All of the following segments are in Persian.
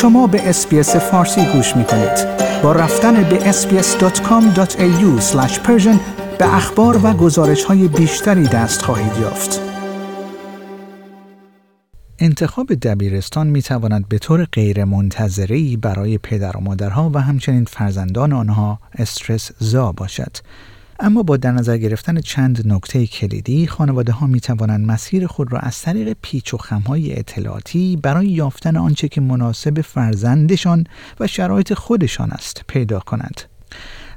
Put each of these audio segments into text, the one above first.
شما به اسپیس فارسی گوش می کنید. با رفتن به sbs.com.au به اخبار و گزارش های بیشتری دست خواهید یافت. انتخاب دبیرستان می تواند به طور غیر برای پدر و مادرها و همچنین فرزندان آنها استرس زا باشد. اما با در نظر گرفتن چند نکته کلیدی خانواده ها می توانند مسیر خود را از طریق پیچ و خمهای اطلاعاتی برای یافتن آنچه که مناسب فرزندشان و شرایط خودشان است پیدا کنند.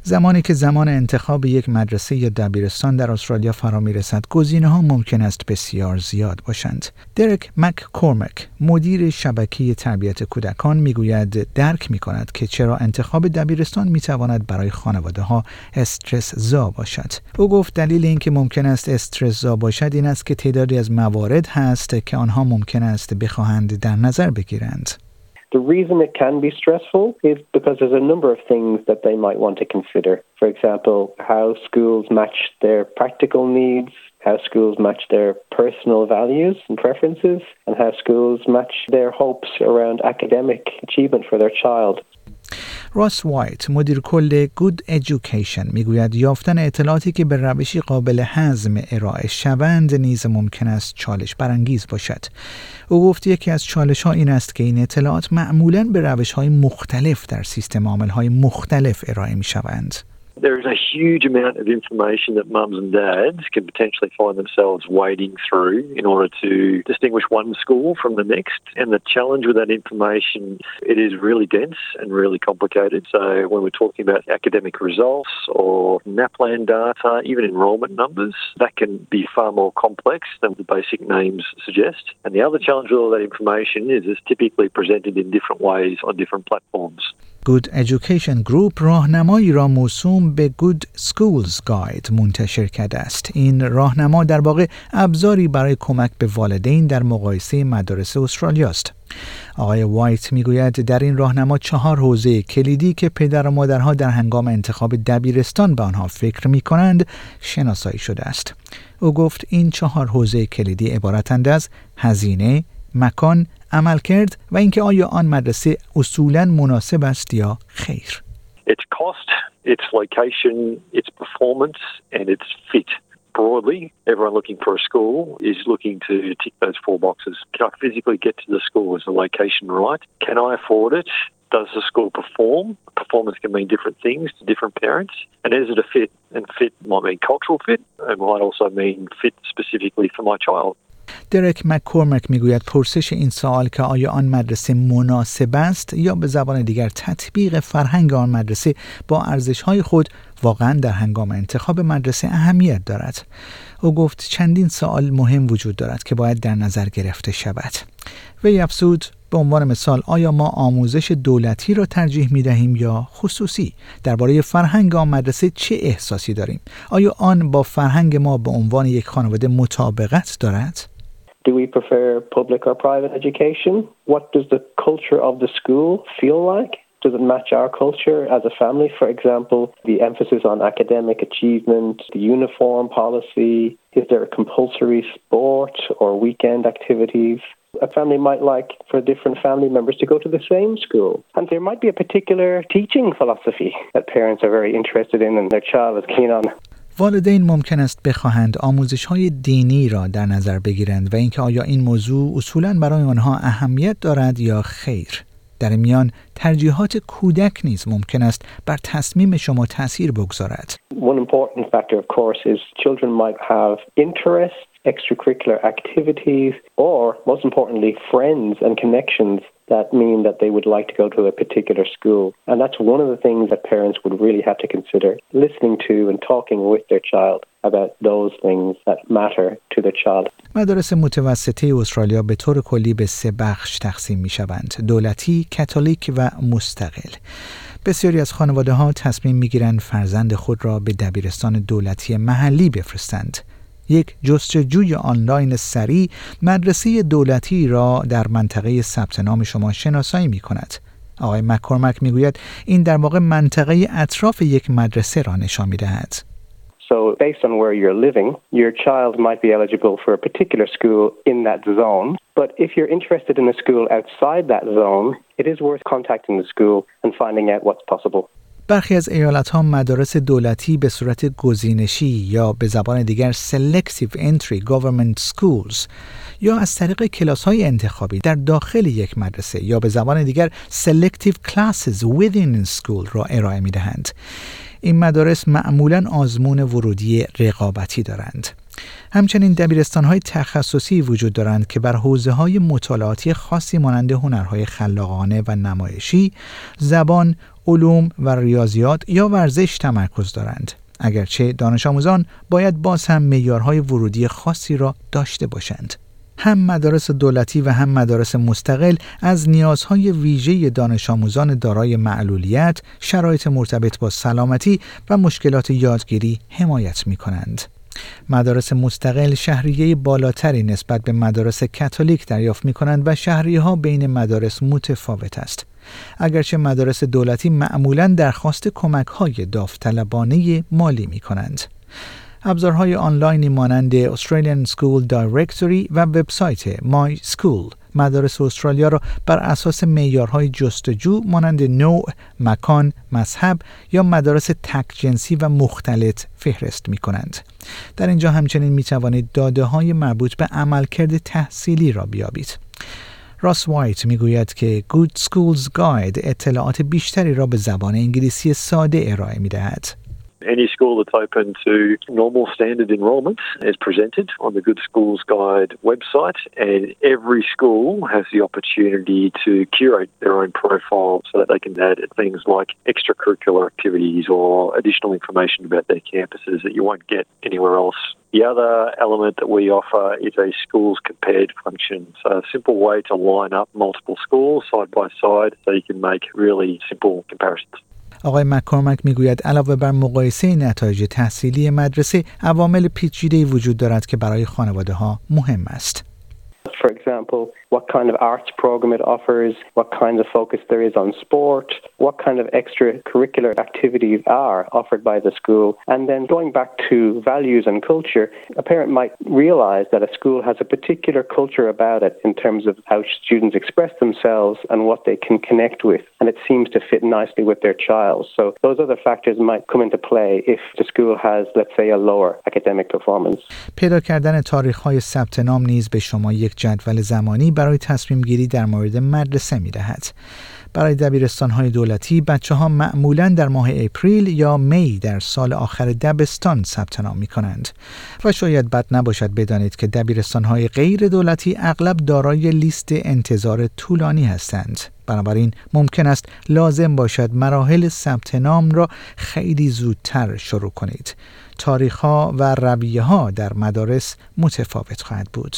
زمانی که زمان انتخاب یک مدرسه یا دبیرستان در استرالیا فرا می رسد گزینه ها ممکن است بسیار زیاد باشند. درک مک کورمک مدیر شبکه تربیت کودکان می‌گوید درک می کند که چرا انتخاب دبیرستان می تواند برای خانواده ها استرس زا باشد. او گفت دلیل اینکه ممکن است استرس زا باشد این است که تعدادی از موارد هست که آنها ممکن است بخواهند در نظر بگیرند. The reason it can be stressful is because there's a number of things that they might want to consider. For example, how schools match their practical needs, how schools match their personal values and preferences, and how schools match their hopes around academic achievement for their child. راس وایت مدیر کل گود ایژوکیشن می‌گوید یافتن اطلاعاتی که به روشی قابل هضم ارائه شوند نیز ممکن است چالش برانگیز باشد. او گفت یکی از چالش ها این است که این اطلاعات معمولا به روش های مختلف در سیستم عامل های مختلف ارائه می شوند There is a huge amount of information that mums and dads can potentially find themselves wading through in order to distinguish one school from the next. And the challenge with that information, it is really dense and really complicated. So when we're talking about academic results or NAPLAN data, even enrolment numbers, that can be far more complex than the basic names suggest. And the other challenge with all that information is it's typically presented in different ways on different platforms. Good Education Group راهنمایی را موسوم به Good Schools Guide منتشر کرده است. این راهنما در واقع ابزاری برای کمک به والدین در مقایسه مدارس استرالیا است. آقای وایت می‌گوید در این راهنما چهار حوزه کلیدی که پدر و مادرها در هنگام انتخاب دبیرستان به آنها فکر می کنند شناسایی شده است. او گفت این چهار حوزه کلیدی عبارتند از هزینه، مکان، عمل کرد و اینکه آیا آن مدرسه اصولا مناسب است یا خیر Its cost, its location, its performance and its fit. Broadly, everyone looking for a school is looking to tick those four boxes. Can I physically get to the school? Is the location right? Can I afford it? Does the school perform? Performance can mean different things to different parents. And is it a fit? And fit might mean cultural fit. It might also mean fit specifically for my child. درک مکورمک می‌گوید پرسش این سوال که آیا آن مدرسه مناسب است یا به زبان دیگر تطبیق فرهنگ آن مدرسه با ارزش های خود واقعا در هنگام انتخاب مدرسه اهمیت دارد؟ او گفت چندین سوال مهم وجود دارد که باید در نظر گرفته شود. وی افزود به عنوان مثال آیا ما آموزش دولتی را ترجیح می دهیم یا خصوصی؟ درباره فرهنگ آن مدرسه چه احساسی داریم؟ آیا آن با فرهنگ ما به عنوان یک خانواده مطابقت دارد؟ Do we prefer public or private education? What does the culture of the school feel like? Does it match our culture as a family? For example, the emphasis on academic achievement, the uniform policy, is there a compulsory sport or weekend activities? A family might like for different family members to go to the same school. And there might be a particular teaching philosophy that parents are very interested in and their child is keen on. والدین ممکن است بخواهند آموزش های دینی را در نظر بگیرند و اینکه آیا این موضوع اصولا برای آنها اهمیت دارد یا خیر. در میان ترجیحات کودک نیز ممکن است بر تصمیم شما تاثیر بگذارد. One important factor of course is children might have interest extracurricular activities, or most importantly, friends and connections that mean that they would like to go to a particular school. And that's one of the things that parents would really have to consider listening to and talking with their child about those things that matter to the child. مدارس متوسطه استرالیا به طور کلی به سه بخش تقسیم می شوند. دولتی، کاتولیک و مستقل. بسیاری از خانواده ها تصمیم می گیرند فرزند خود را به دبیرستان دولتی محلی بفرستند. یک جستجوی آنلاین سریع مدرسه دولتی را در منطقه ثبت نام شما شناسایی می کند. آقای مکورمک می گوید این در واقع منطقه اطراف یک مدرسه را نشان می دهد. So, based on where you're living, your child might be eligible for a particular school in that zone. But if you're interested in a school outside that zone, it is worth contacting the school and finding out what's possible. برخی از ایالت ها مدارس دولتی به صورت گزینشی یا به زبان دیگر Selective Entry Government Schools یا از طریق کلاس های انتخابی در داخل یک مدرسه یا به زبان دیگر Selective Classes Within School را ارائه می دهند. این مدارس معمولا آزمون ورودی رقابتی دارند. همچنین دبیرستان های تخصصی وجود دارند که بر حوزه های مطالعاتی خاصی مانند هنرهای خلاقانه و نمایشی، زبان، علوم و ریاضیات یا ورزش تمرکز دارند. اگرچه دانش آموزان باید باز هم معیارهای ورودی خاصی را داشته باشند. هم مدارس دولتی و هم مدارس مستقل از نیازهای ویژه دانش آموزان دارای معلولیت، شرایط مرتبط با سلامتی و مشکلات یادگیری حمایت می کنند. مدارس مستقل شهریه بالاتری نسبت به مدارس کاتولیک دریافت می کنند و شهریه ها بین مدارس متفاوت است. اگرچه مدارس دولتی معمولا درخواست کمک های داوطلبانه مالی می کنند. ابزارهای آنلاینی مانند Australian School Directory و وبسایت My School مدارس استرالیا را بر اساس معیارهای جستجو مانند نوع، مکان، مذهب یا مدارس تک جنسی و مختلط فهرست می کنند. در اینجا همچنین می توانید داده های مربوط به عملکرد تحصیلی را بیابید. راس وایت می‌گوید که Good Schools Guide اطلاعات بیشتری را به زبان انگلیسی ساده ارائه می دهد. Any school that's open to normal standard enrolment is presented on the Good Schools Guide website, and every school has the opportunity to curate their own profile so that they can add things like extracurricular activities or additional information about their campuses that you won't get anywhere else. The other element that we offer is a schools compared function. So, a simple way to line up multiple schools side by side so you can make really simple comparisons. آقای مکارمک می‌گوید علاوه بر مقایسه نتایج تحصیلی مدرسه عوامل پیچیده‌ای وجود دارد که برای خانواده ها مهم است. For example, what kind of arts program it offers, what kind of focus there is on sport, what kind of extracurricular activities are offered by the school. And then going back to values and culture, a parent might realize that a school has a particular culture about it in terms of how students express themselves and what they can connect with. And it seems to fit nicely with their child. So those other factors might come into play if the school has, let's say, a lower academic performance. پیدا کردن تاریخ های ثبت نام نیز به شما یک جدول زمانی برای تصمیم گیری در مورد مدرسه می دهد. برای دبیرستان های دولتی بچه ها معمولا در ماه اپریل یا می در سال آخر دبستان ثبت نام می کنند و شاید بد نباشد بدانید که دبیرستان های غیر دولتی اغلب دارای لیست انتظار طولانی هستند. بنابراین ممکن است لازم باشد مراحل ثبت نام را خیلی زودتر شروع کنید. تاریخ ها و رویه ها در مدارس متفاوت خواهد بود.